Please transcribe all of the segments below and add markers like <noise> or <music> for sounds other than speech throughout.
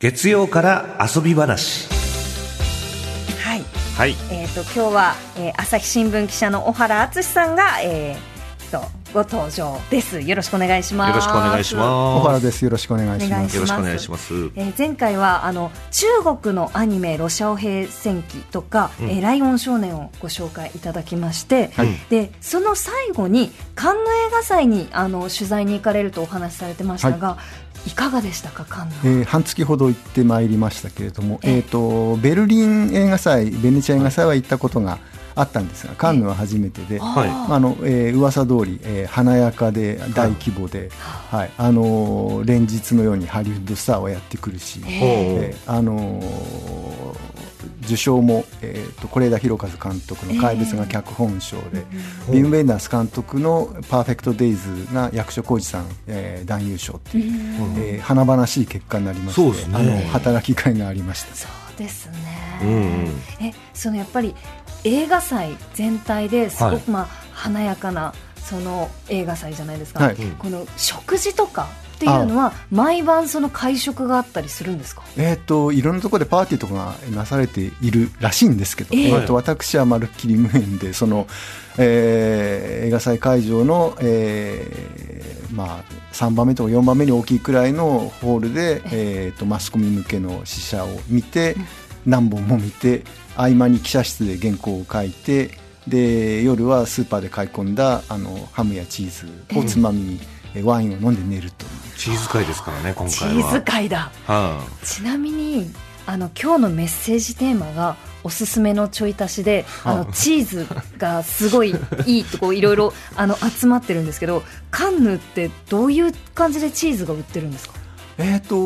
月曜から遊び話。はい、はい。えっ、と今日は、えー朝日新聞記者の小原敦さんが、えー、とご登場です。よろしくお願いします。よろしくお願いし小ます。原です。よろしくお願いします。よろしくお願いします。えー前回はあの中国のアニメ「ロシアオ兵戦記」とか、うん。えーライオン少年」をご紹介いただきまして、はい。でその最後にカンヌ映画祭にあの取材に行かれるとお話しされてましたが、い、かがでしたかカンえー半月ほど行ってまいりましたけれども、ええ。えー、とベルリン映画祭、ベネチア映画祭は行ったことがあったんですが、カンヌは初めてで、はい。あーあのえー噂通り、えー華やかで大規模で、はい。あのー連日のようにハリウッドスターはやってくるし、え。えーあのー受賞も、えー、と是枝裕和監督の「怪物」が脚本賞で、えビム・ベンダース監督の「パーフェクト・デイズ」が役所広司さん、えー男優賞っていう、うんえー華々しい結果になりましてそうですね。あの働きがいがありました。そうですね、うんうん。えそのやっぱり映画祭全体ですごく、まあ、華やかなその映画祭じゃないですか、はい。この食事とかっていうのは毎晩その会食があったりするんですか？えー、といろんなところでパーティーとかがなされているらしいんですけど、ええ。えーと私はまるっきり無縁でその、えー映画祭会場の、えーまあ、3番目とか4番目に大きいくらいのホールで、えー、とマスコミ向けの試写を見て何本も見て合間に記者室で原稿を書いてで夜はスーパーで買い込んだあのハムやチーズをつまみに、えワインを飲んで寝ると。いう。チーズ会ですからね今チ回は。ーズ会だ。はちなみにあの今日のメッセージテーマがおすすめのちょい足しであのあチーズがすごいいいとこう <laughs> いろいろあの集まってるんですけどカンヌってどういう感じでチーズが売ってるんですか？えー、と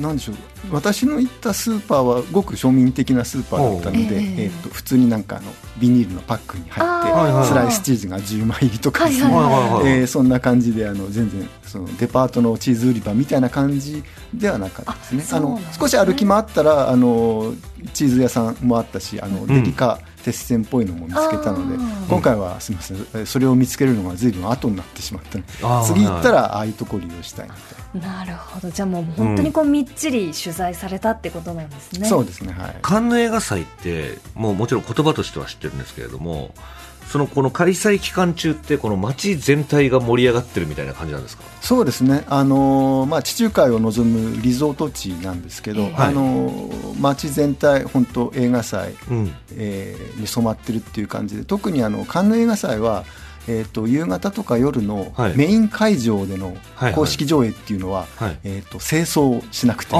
なんでしょう。私の行ったスーパーはごく庶民的なスーパーだったので、えええー、と普通になんかあのビニールのパックに入ってスライスチーズが10枚入りとかですね、はいはいえーそんな感じであの全然そのデパートのチーズ売り場みたいな感じではなかったですね。あそうなんの少し歩き回ったらあのチーズ屋さんもあったしあの、ん。デリカ鉄線っぽいのも見つけたので今回はすみませんえーそれを見つけるのが随分後になってしまった次行ったらああいうとこ利用したいなと。なるほど。じゃあもう本当にこうみっちり取材されたってことなんですね、そうですね、はい。カンヌ映画祭ってもうもちろん言葉としては知ってるんですけれどもそのこの開催期間中ってこの街全体が盛り上がってるみたいな感じなんですか？そうですね、あのーまあ、地中海を望むリゾート地なんですけど、はい。あのー街全体、本当、映画祭、うん。えーに染まってるっていう感じで、特にあのカンヌ映画祭は、えー、と夕方とか夜のはい。メイン会場でのはい公式上映っていうのは、はい。えー、と清掃しなくて、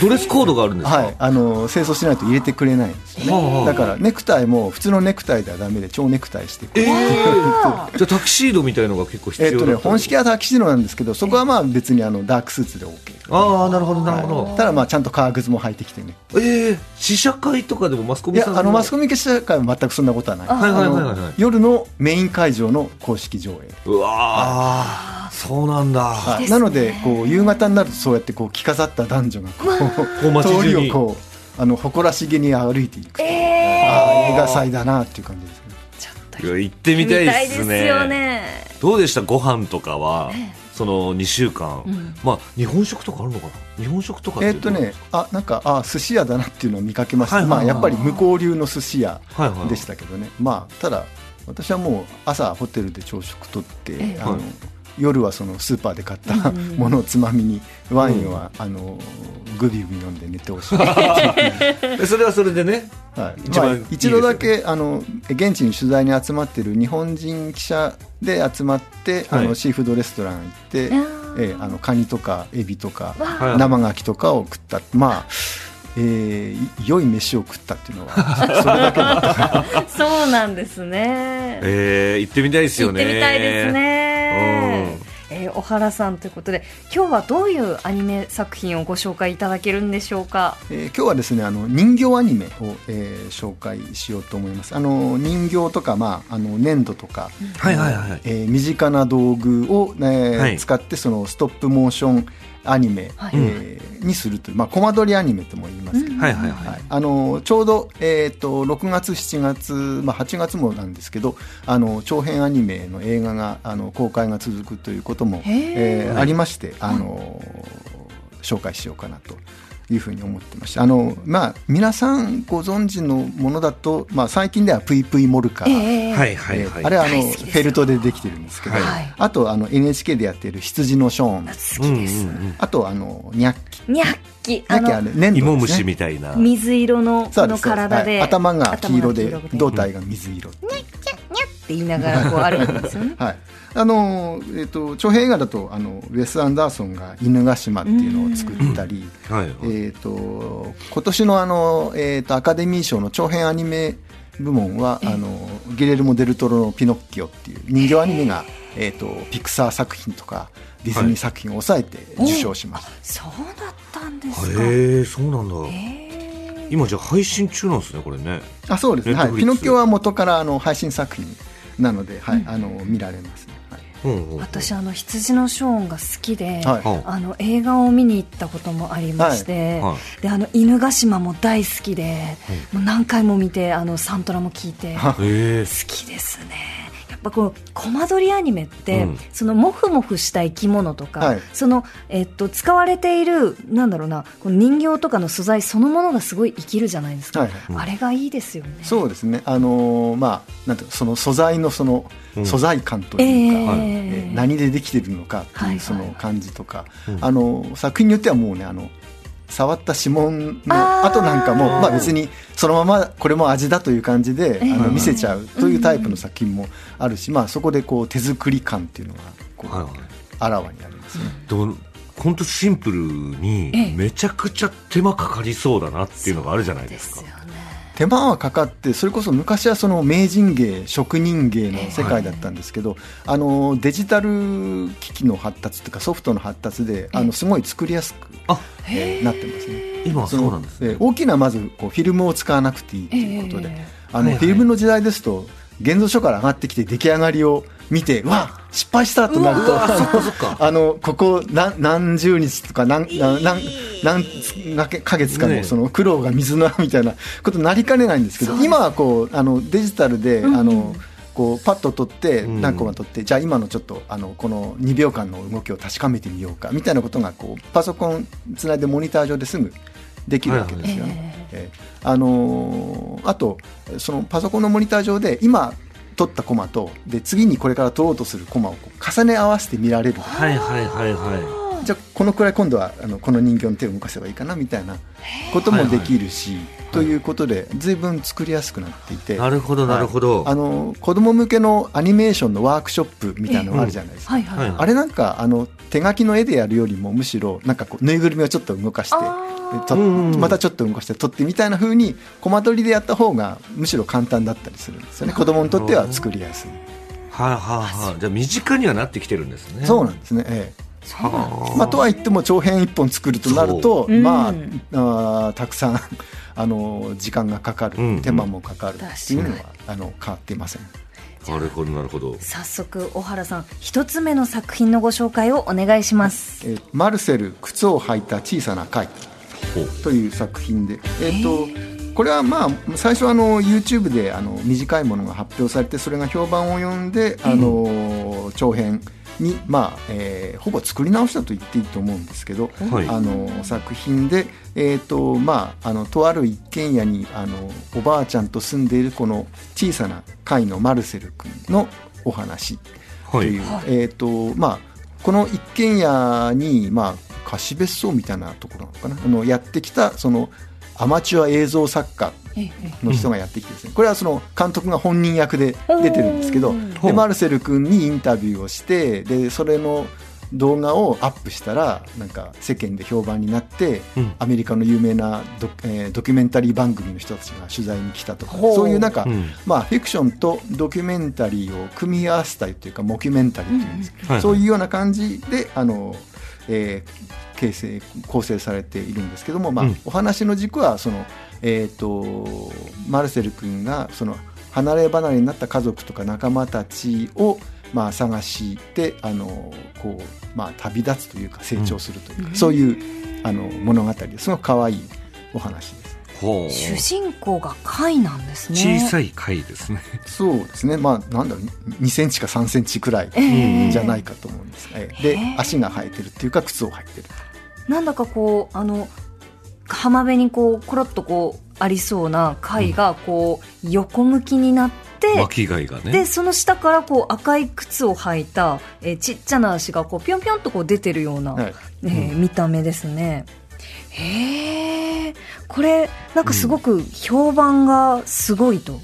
ドレスコードがあるんですか、はい、あの清掃しないと入れてくれないんですよはあはあ。ね、だからネクタイも普通のネクタイではだめで、蝶ネクタイしてこうえあー、<laughs> じゃあタキシードみたいのが結構必えっとね、本式はタキシードなんですけど、そこはまあ別にあのダークスーツで OK。ああなるほどなるほど、はい。ただまあちゃんと革靴も履いてきてね。えー、試写会とかでもマスコいミさんや、あのマスコミミ記者会は全くそんなことはない。いはいはいはいあの夜のメイン会場の公式上映。うわーそうなんだ、なので、こう夕方になるとそうやってこう着飾った男女がここうう通りをこうあの誇らしげに歩いていく。えああ映画祭だなっていう感じですね。ちょっといや行ってみたいですね見ですよねどうでしたご飯とかは、えその2週間、うんまあ日本食とかあるのかな日本食とかえっとね、あなんかあ寿司屋だなっていうのを見かけました。はいはいはいまあやっぱり向こう流の寿司屋はいはいでしたけどね。まあただ私はもう朝ホテルで朝食とって、ええ。あのはい。夜はそのスーパーで買ったものをつまみにワインは、あのグビグビ飲んで寝てほしい。<laughs> でそれはそれでね。はい。まあ一度だけあの現地に取材に集まっている日本人記者で集まって、あはい。のシーフードレストラン行って、あー。ええあのカニとかエビとか、生牡蠣とかを食った。まあ、えーい良い飯を食ったっていうのはそそれだけだった。<laughs> そうなんですね。えー、行ってみたいですよね。行ってみたいですね。うん。えー小原さんということで今日はどういうアニメ作品をご紹介いただけるんでしょうか？えー今日はですねあの人形アニメを、えー紹介しようと思います。あの人形とか、まあ、あの粘土とか、はいはいはい。えー身近な道具を、えーはい。使ってそのストップモーションアニメ、はい。えーにするという、まあ、コマ撮りアニメとも言いますけど、はいはいはい。はい、あのちょうど、えー、と6月、7月、まあ、8月もなんですけどあの長編アニメの映画があの公開が続くということも、えーありましてあの紹介しようかなというふうに思ってましてあの、まあ、皆さんご存知のものだと、まあ、最近ではプイプイモルカー、ええはいはいはい。えーあれはあのフェルトでできてるんですけど、はい。あとあの NHK でやっている羊のショーン。あとあのニャッキ。ニャッキ。ニあのャッキはね粘土芋虫みたいな。水色のこの体で、はい。頭が黄色で胴体が水色、って言いながらこう歩くんですよね。はい。あのえー、と長編映画だとあのウェス・アンダーソンが「犬ヶ島」っていうのを作ったり、はい。はい。えー、と今年のあの、えー、とアカデミー賞の長編アニメ部門は、あのゲレルモ・デルトロの「ピノッキオ」っていう人形アニメが、えー、とピクサー作品とかディズニー作品を抑えて受賞しました、そうだったんですか。へえ、そうなんだ。今じゃあ配信中なんですね、これね。あそうです。ね、はい、ピノッキオは元からあの配信作品なので、はいあの見られますね、はい。うんうん。私あの羊のショーンが好きで、はい。はあの映画を見に行ったこともありまして、はであの犬ヶ島も大好きで、もう何回も見てあのサントラも聞いては好。きですねぱこうコマ撮りアニメって、うん。そのモフモフした生き物とか、はい。その、えっと、使われているなんだろうなこの人形とかの素材そのものがすごい生きるじゃないですか、はいあれがいいですよね。そうですね、あのーまあ、なんていうのその素材のそのうん。素材感というか、えーえー何でできてるのかってはいはい。いうその感じとか、うん。あの作品によってはもうねあの触った指紋の後なんかもまあ、別にそのままこれも味だという感じで、えーあの見せちゃうというタイプの作品もあるし、まあ、そこでこう手作り感っていうのがこう、はいはい。あらわにありますね。でも本当シンプルにええ。めちゃくちゃ手間かかりそうだなっていうのがあるじゃないですか手間はかかってそれこそ昔はその名人芸職人芸の世界だったんですけど、あのデジタル機器の発達というかソフトの発達であのすごい作りやすく、あえーなってますね。今はそうなんですね。えー大きなまずこうフィルムを使わなくていいということで、えあのフィルムの時代ですと現像書から上がってきて出来上がりを見てうわ失敗したとなると <laughs> あのここ何何十日とか何何何ヶ月かのその苦労が水の <laughs> みたいなことになりかねないんですけど今はこうあのデジタルで、あのこうパッと撮ってうん。何個か撮って、じゃあ今のちょっとあのこの2秒間の動きを確かめてみようかみたいなことがこうパソコンつないでモニター上ですぐできるわけですよね。えーあのーあとそのパソコンのモニター上で今取ったコマとで次にこれから取ろうとするコマをこう重ね合わせて見られる。はいはいはいはい。じゃあこのくらい今度はあのこの人形の手を動かせばいいかなみたいなこともできるし、ということで随分作りやすくなっていて。い。なるほどなるほど。あの子供向けのアニメーションのワークショップみたいなのがあるじゃないですか、はいはい、はい。あれなんかあの手書きの絵でやるよりもむしろなんかこうぬいぐるみをちょっと動かしてとまたちょっと動かして撮ってみたいな風にコマ撮りでやった方がむしろ簡単だったりするんですよね。子供にとっては作りやすい、はいはいはい。じゃあ身近にはなってきてるんですね。そうなんですね、ええまあ、とは言っても長編1本作るとなると、まあうん。あーたくさん <laughs> あの時間がかかる、うん。手間もかかるっていうのはあの変わっていません。なるほどなるほど。早速小原さん一つ目の作品のご紹介をお願いします。えーマルセル靴を履いた小さな貝。という作品で、えー、とこれはまあ最初はあの YouTube であの短いものが発表されてそれが評判を呼んで、あの長編に、まあえーほぼ作り直したと言っていいと思うんですけど、はい。あの作品で、えーとまあ、あのとある一軒家にあのおばあちゃんと住んでいるこの小さな貝のマルセル君のお話。はい。という、えーとまあ、この一軒家に、まあ、貸別荘みたいなところなのかな。あのやってきたそのアマチュア映像作家ええの人がやってきてですね、これはその監督が本人役で出てるんですけどでマルセル君にインタビューをしてでそれの動画をアップしたらなんか世間で評判になって、うん。アメリカの有名なド,、えードキュメンタリー番組の人たちが取材に来たとかそういうなんか、うん。まあ、フィクションとドキュメンタリーを組み合わせたりというかモキュメンタリーというんですそういうような感じであの、えー形成構成されているんですけども、まあうん。お話の軸はその、えー、とマルセル君がその離れ離れになった家族とか仲間たちを、まあ、探してあのこう、まあ、旅立つというか成長するというか、そういうあの物語です。ごく可愛いお話です。主人公が貝なんですね。小さい貝ですね。そうですね、まあ、なんだろう、2センチか3センチくらいええ。じゃないかと思うんです。ええ。で、足が生えてるっていうか、靴を履いてる。なんだかこうあの浜辺にこうコロッとこうありそうな貝がこう横向きになって、巻き貝がね。でその下からこう赤い靴を履いた、えーちっちゃな足がこうぴょんぴょんとこう出てるような、はい。えー見た目ですね。へえこれなんかすごく評判がすごいと、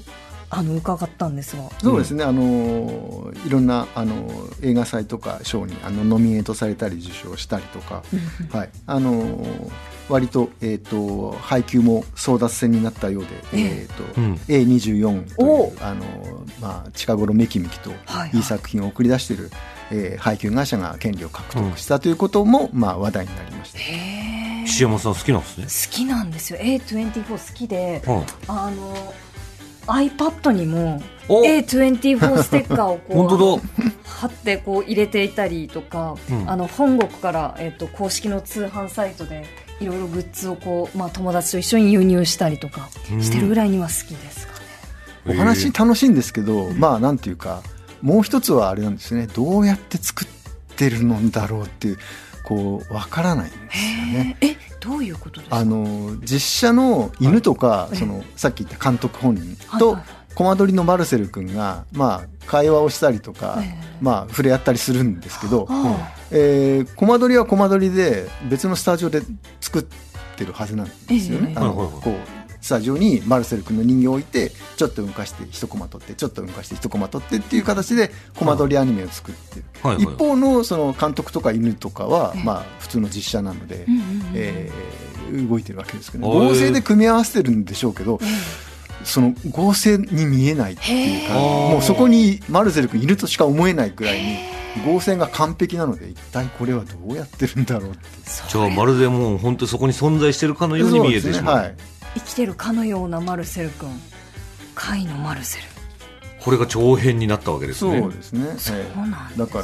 あの伺ったんですが。そうですね、あのいろんなあの映画祭とか賞にあのノミネートされたり受賞したりとか、はい、あの割と,、えー、と配給も争奪戦になったようで、ええ。ーとうん。A24 といお。うあの、まあ、近頃めきめきとはいはい。いい作品を送り出している、えー配給会社が権利を獲得したということも、まあ、話題になりました。へえ。石山さん好きなんですね。好きなんですよ。A24 好きではいあの iPad にもお。A24 ステッカーをこう <laughs> 本当だ。貼ってこう入れていたりとか、うん。あの本国から、えっと公式の通販サイトでいろいろグッズをこう、まあ、友達と一緒に輸入したりとかしてるぐらいには好きですかね。お話楽しいんですけど、まあなんていうかもう一つはあれなんですね。どうやって作ってるのだろうっていうこうわからないんですよね。えどういうことですか？あの実写の犬とか、い。そのさっき言った監督本人はいとはいはいコマ撮りのマルセル君が、まあ、会話をしたりとか、ええ。まあ、触れ合ったりするんですけど、あえーコマ撮りはコマ撮りで別のスタジオで作ってるはずなんですよね。ええ。あのはいはいはい。こうスタジオにマルセル君の人形を置いてちょっと動かして一コマ撮ってちょっと動かして一コマ撮ってっていう形でコマ撮りアニメを作ってる、はいはい一方のその監督とか犬とかは、ええ。まあ、普通の実写なので、えー動いてるわけですけど、ね、合成で組み合わせてるんでしょうけど、その合成に見えないっていうかもうそこにマルセル君いるとしか思えないくらいに合成が完璧なので一体これはどうやってるんだろうって。じゃあまるでもう本当にそこに存在してるかのように見えてしまう。ねはい。生きてるかのようなマルセル君。貝のマルセル。これが長編になったわけですね。そうですね。そうええなんですね。だか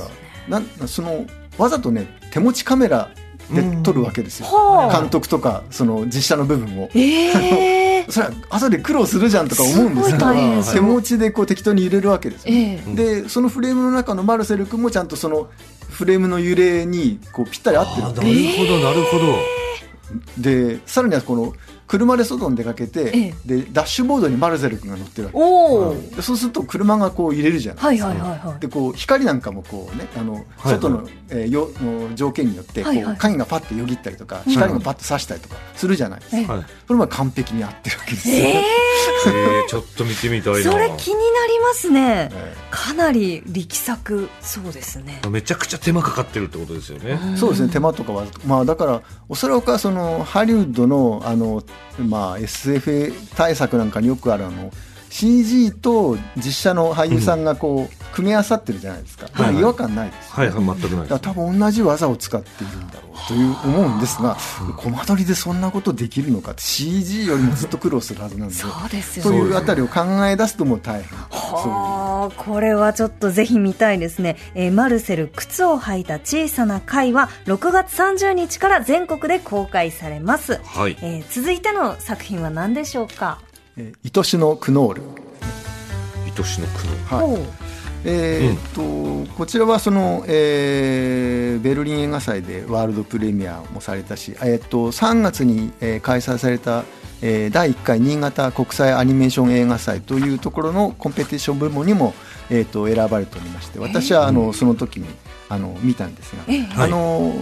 らなんそのわざとね手持ちカメラで撮るわけですよ。はあ。監督とかその実写の部分を。ええ <laughs> それは後で苦労するじゃんとか思うんですけど手持ちでこう適当に揺れるわけですよ、ええ。でそのフレームの中のマルセル君もちゃんとそのフレームの揺れにこうぴったり合ってるなるほどなるほど、でさらにはこの車で外に出かけて、えでダッシュボードにマルセル君が乗ってるわけ。おお、でそうすると車がこう揺れるじゃないはいですか、はいはいはいでこう光なんかもこうねあのはい外の、えーよの条件によってこう、はい。はい影がパッとよぎったりとかうん。光がパッと差したりとかするじゃないですか、ええ。はい。それも完璧に合ってるわけですよ、ええ。ー、ちょっと見てみたいな。それ気になりますね。えかなり力作そうですね。めちゃくちゃ手間かかってるってことですよね、えそうですね。手間とかはまあだからおそらくはそのハリウッドのあのまあ SF 対策なんかによくあるあの CG と実写の俳優さんがこう、組み合わさってるじゃないですか、はいはい。違和感ないですよね、はいはい全くない多分同じ技を使っているんだろうという思うんですが、コマ撮りでそんなことできるのかって CG よりもずっと苦労するはずなんでそうですよそうねいうあたりを考え出すともう大変。はあこれはちょっとぜひ見たいですね、えーマルセル靴を履いた小さな貝は6月30日から全国で公開されます、はい。えー続いての作品は何でしょうか？えー愛しのクノール。愛しの苦はい。おうえーっとこちらはその、えーベルリン映画祭でワールドプレミアもされたし、えーっと3月に、えー開催された、えー第1回新潟国際アニメーション映画祭というところのコンペティション部門にも、えーっと選ばれておりまして私はあの、その時にあの見たんですが、ええ。あの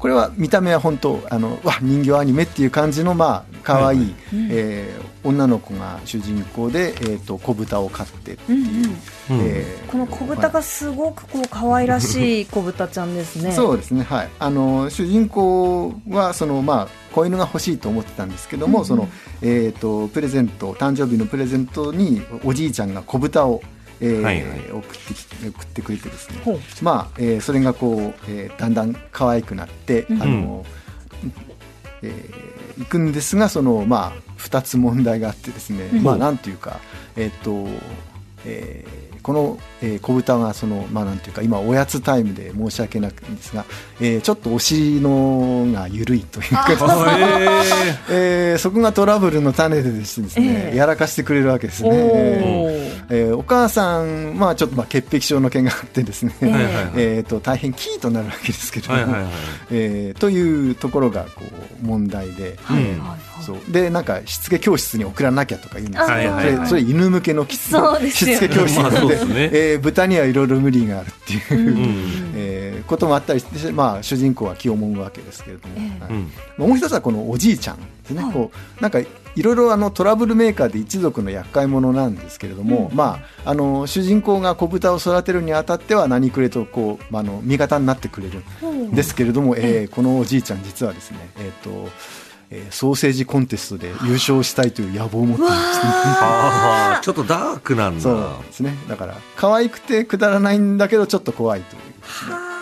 これは見た目は本当あのわ人形アニメっていう感じのまあ可愛い、うん。えー女の子が主人公で、えー、と子豚を飼ってっていう、うんうん。うん。えーこの子豚がすごくこう可愛らしい <laughs> 子豚ちゃんですね。そうですね。はい。あの主人公はそのまあ子犬が欲しいと思ってたんですけども、うんうん。そのえー、とプレゼント誕生日のプレゼントにおじいちゃんが子豚を、えーはいはい。送ってき送ってくれてですね。まあ、えーそれがこう、えーだんだん可愛くなって、うん。あの、えーいくんですがそのまあ2つ問題があってですね、うん。まあなんというかえっ、と、えーこの、えー子豚がそのまあなんていうか今おやつタイムで申し訳ないんですが、えーちょっとお尻のが緩いというか、あえ <laughs> えーそこがトラブルの種でですね、ええ。やらかしてくれるわけですおね。ーえーお母さんはちょっとまあ潔癖症の件があってですね、えーと大変キーとなるわけですけれども、はえーというところがこう問題で。はいそう。でなんかしつけ教室に送らなきゃとか言うんですけど、それそれ犬向けのきつそうですよ。ねしつけ教室で,、ね。えー豚にはいろいろ無理があるっていう、うん。えーこともあったりして、まあ、主人公は気をもむわけですけれども、ええ。はい。うん。もう一つはこのおじいちゃんですね、はい。こうなんかいろいろあのトラブルメーカーで一族の厄介者なんですけれども、まあ、あの主人公が子豚を育てるにあたっては何くれとこう、まあ、あの味方になってくれるんですけれども、えーこのおじいちゃん実はですね、えーとえーソーセージコンテストで優勝したいという野望を持っているんですね。<laughs> ああちょっとダークなんだ。そうですね。だから可愛くてくだらないんだけどちょっと怖いという。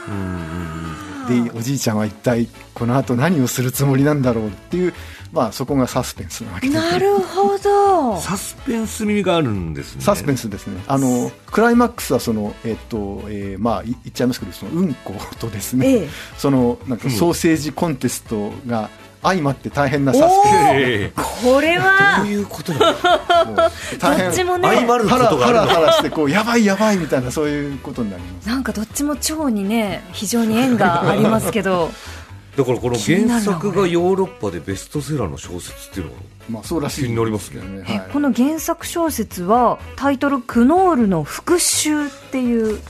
うんうんうん。でおじいちゃんは一体この後何をするつもりなんだろうっていう、まあ、そこがサスペンスなわけで。すなるほど。サスペンス味があるんですね。サスペンスですね。あのクライマックスはその、えっとえーまあい言っちゃいますけどそのうんことですね、ええ。そのなんかソーセージコンテストが相まって大変なサスペンええこれどはういうことなのスもう大どっちもね。相まるこハラとがあるの。ハラハラしてこうやばいやばいみたいなそういうことになります。なんかどっちも腸にね非常に縁がありますけど。<laughs> だからこの原作がヨーロッパでベストセラーの小説っていうのはまあそうらしい。気になりますね。この原作小説はタイトル「クノールの復讐」っていう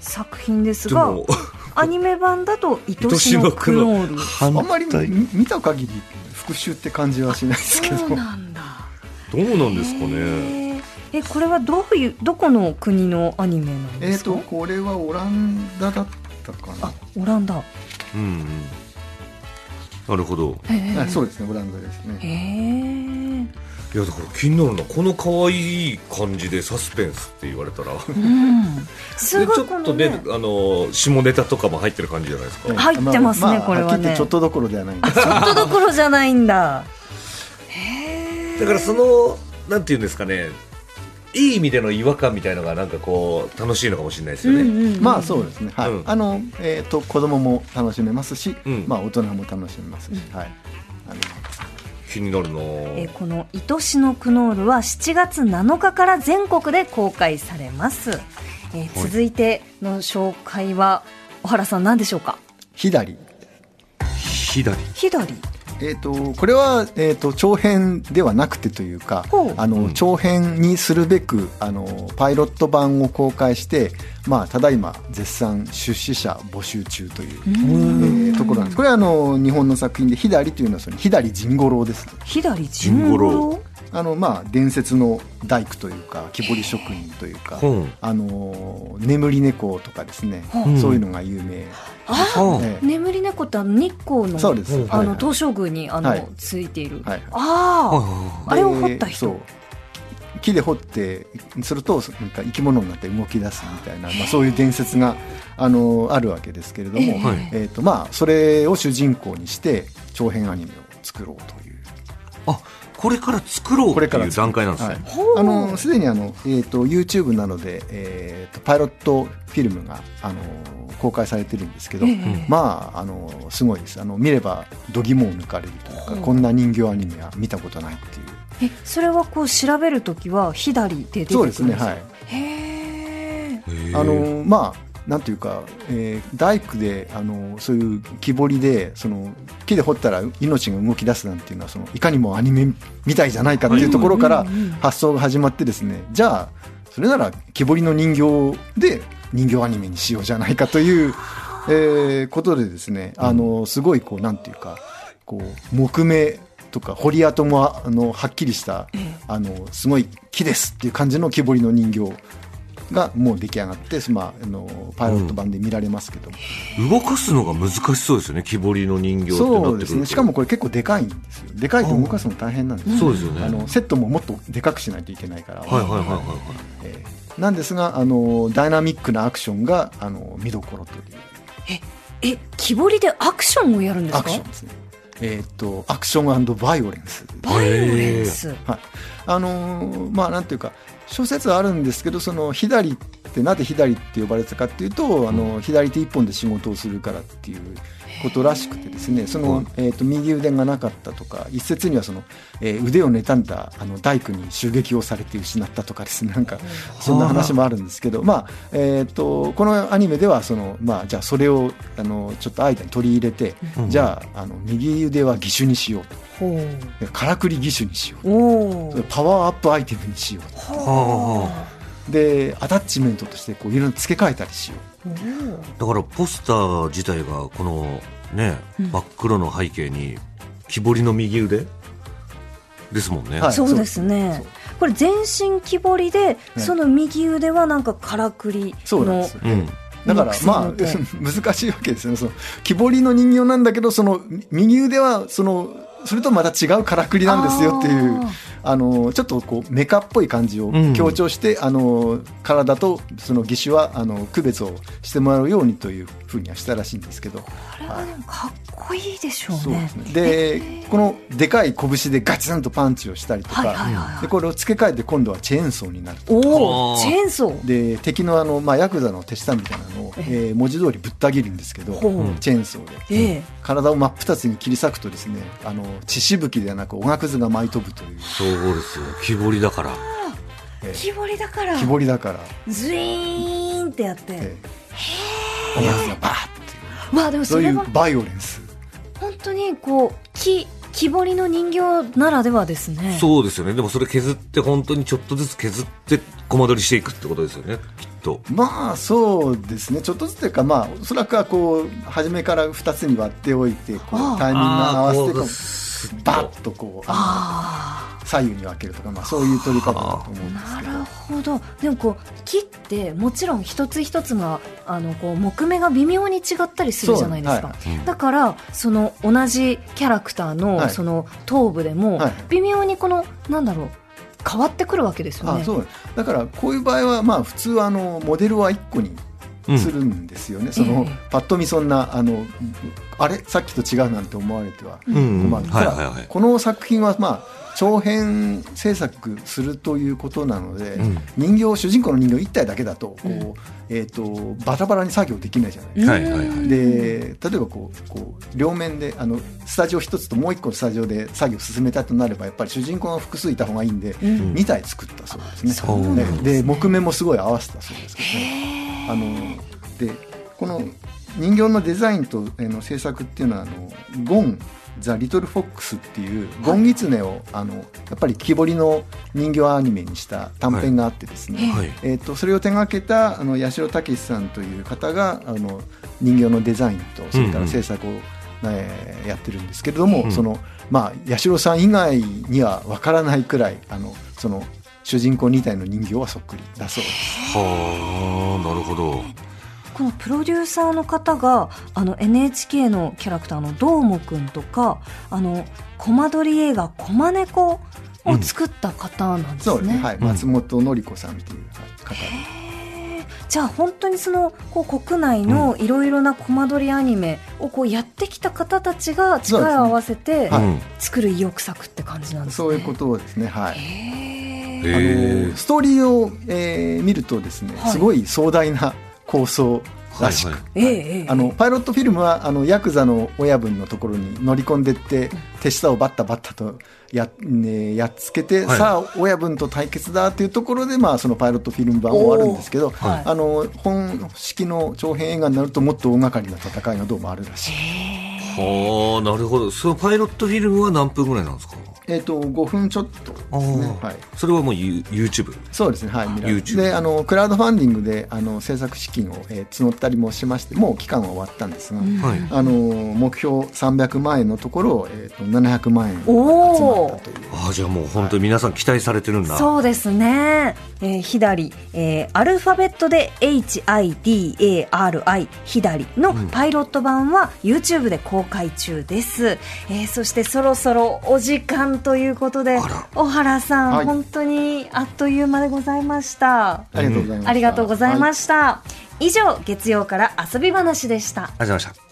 作品ですがでもアニメ版だと「愛しのクノール」反あんまり対見見た限り復讐って感じはしないですけど。そうなんだどうなんですかね。えこれはどういうどこの国のアニメなんえっ、ですか、とこれはオランダだったかな。あオランダ。うんうん。なるほど。へー。あそうですね。オランダですね。へえいやだから気になるな。この可愛い感じでサスペンスって言われたら。うん。すでごいちょっとねね。あの下ネタとかも入ってる感じじゃないですか、ええ入ってますねあこれはね。ちょっとどころではないちょっとどころじゃないんだ。へえだからそのなんていうんですかね。いい意味での違和感みたいのがなんかこう楽しいのかもしれないですよね、うんうんまあそうですね。はい、うん。あのえっ、と子供も楽しめますし、うん。まあ大人も楽しめますし、はい気になるな。えーこの「愛しのクノール」は7月7日から全国で公開されます、えー続いての紹介は小原さん何でしょうか？左。左。左。えー、とこれは、えー、と長編ではなくてというかあの、うん。長編にするべくあのパイロット版を公開して、まあ、ただいま絶賛出資者募集中という、えーところなんです。これはあの日本の作品で「左」というのはその左甚五郎です左陣五郎？あの、まあ、伝説の大工というか木彫り職人というか、う。んあの眠り猫とかですね、う。んそういうのが有名、あええ眠り猫ってあの日光のそうです、うんあの東照宮にあの、はい。ついている、はい。あああれを掘った人木で掘ってするとなんか生き物になって動き出すみたいな、まあ、そういう伝説があのあるわけですけれども、えーとまあ、それを主人公にして長編アニメを作ろうという。あこれから作ろうこれから。っていう段階なんですね、はい。あのすでにあの、えー、と YouTube などで、えー、とパイロットフィルムがあの公開されてるんですけど、ええ。まああのすごいです。あの見れば度肝を抜かれるというか、こんな人形アニメは見たことないっていう。えそれはこう調べるときは左で出てくそうるんですか？ですねはい。あのまあなんていうか、えー大工であのそういう木彫りでその木で彫ったら命が動き出すなんていうのはそのいかにもアニメみたいじゃないかっていうところから発想が始まってですね。じゃあそれなら木彫りの人形で人形アニメにしようじゃないかという、えーことでですねあのすごいこうなんていうかこう木目とか彫り跡もあのはっきりしたあのすごい木ですっていう感じの木彫りの人形がもう出来上がって、まあ、あのパイロット版で見られますけども、動かすのが難しそうですよね。木彫りの人形ってなってくると。そうですね。しかもこれ結構でかいんですよ。でかいと動かすの大変なんですよ。そうですよね。あのセットももっとでかくしないといけないから、はいはいはいはいはい。えーなんですがあのダイナミックなアクションがあの見どころという。え木彫りでアクションをやるんですアかクションですね。えーっとアクションバイオレンスバイオレンス、はい、あのーまあなんていうか諸説あるんですけどその左てなぜ左って呼ばれてたかっていうとあの左手一本で仕事をするからっていうことらしくてですねその、えー、と右腕がなかったとか一説にはその、えー腕を妬んだあの大工に襲撃をされて失ったとかですねなんかそんな話もあるんですけど、まあえー、とこのアニメではその、まあ、じゃあそれをあのちょっと間に取り入れて、じゃああの右腕は義手にしようと。からくり義手にしようパワーアップアイテムにしようでアタッチメントとしてこういろいろ付け替えたりしよう。あだからポスター自体がこのね、真っ黒の背景に木彫りの右腕？ですもんね、はい。そうですね。これ全身木彫りで、その右腕はなんかからくりのそうなんです。うん。だからまあ <laughs> 難しいわけですよね。その木彫りの人形なんだけどその右腕はそのそれとまた違うからくりなんですよっていうあのちょっとこうメカっぽい感じをうん。強調して、あの体とその義手はあの区別をしてもらうようにというふうにはしたらしいんですけど、これはかっこいいでしょうね。そうですね。でこのでかい拳でガツンとパンチをしたりとか、はいはいはいはい。でこれを付け替えて今度はチェーンソーになる。とおチェーンソー。で敵のあの、まあ、ヤクザの手下みたいなのを、えー文字通りぶった切るんですけどチェーンソーで。ええ。体を真っ二つに切り裂くとですねあの血しぶきではなくおがくずが舞い飛ぶというそうですよ木彫りだから。木彫りだから。木彫りだから、ズイーンってやって、えー、おがくずがバーって。まあでもそいうそうれはバイオレンス。本当にこう木木彫りの人形ならではですね。そうですよね。でもそれ削って本当にちょっとずつ削ってコマ撮りしていくってことですよね。きっと。まあそうですね。ちょっとずつというかまあおそらくはこう初めから2つに割っておいてこうタイミングを合わせてバッとこうああの左右に分けるとか、まあ、そういう取り方だと思うんですけどあなるほど。でもこう木ってもちろん一つ一つがあのこう木目が微妙に違ったりするじゃないですか、そうはい。だからその同じキャラクターのはいその頭部でもはい微妙にこのなんだろう変わってくるわけですよね。あそう。だからこういう場合はまあ普通はあのモデルは1個にうんするんですよね、そのええパッと見そんなあのあれ？さっきと違うなんて思われてはうん。困る、はいはいはい。ただこの作品はまあ長編制作するということなので、うん。人形主人公の人形1体だけだとこう、えー、とバラバラに作業できないじゃない。ですか。はいはいはい。で例えばこうこう両面であのスタジオ一つともう一個のスタジオで作業を進めたとなればやっぱり主人公が複数いた方がいいんで、うん。2体作ったそうですね。で木目もすごい合わせたそうですけどね。あのでこの人形のデザインと、えーの制作っていうのはあのゴン・ザ・リトル・フォックスっていうゴンギツネをあのやっぱり木彫りの人形アニメにした短編があってですね、はい。えー、とそれを手掛けたあの八代武さんという方があの人形のデザインとそれから制作を、えーやってるんですけれども、うん。そのまあ、八代さん以外にはわからないくらいあのその主人公2体の人形はそっくりだそうです。はあなるほどこのプロデューサーの方があの NHK のキャラクターのどーもくんとかあのコマ撮り映画「コマネコ」を作った方なんですね。そうですね、はい、うん。松本の子さんという方。じゃあ本当にそのこう国内のいろいろなコマ撮りアニメをこうやってきた方たちが力を合わせて作る意欲作って感じなんですね。そういうことですね、はい。あのストーリーを、えー見るとですね、はい。すごい壮大な構想らしく、はいはい。ええええ。あのパイロットフィルムはあのヤクザの親分のところに乗り込んでって、手下をバッタバッタとや,、ね、やっつけて、はい。さあ親分と対決だっていうところで、まあ、そのパイロットフィルム版終わるんですけど、はい。あの本式の長編映画になるともっと大掛かりな戦いがどうもあるらしい。はあなるほど。そのパイロットフィルムは何分ぐらいなんですか？えっ、と5分ちょっとですね。はい。それはもうユ YouTube そうですね、はい、YouTube であのクラウドファンディングであの制作資金を、えー募ったりもしましてもう期間は終わったんですが、はい。あの目標300万円のところ、えー、と700万円集まったという。ああじゃあもう本当に皆さん期待されてるんだ。そうですね。えー、左、えーアルファベットで HIDARI 左のパイロット版は YouTube で公開中です。えーそしてそろそろお時間ということで小原さん、はい本当にあっという間でございました。ありがとうございました。以上、月曜から遊び話でした。ありがとうございました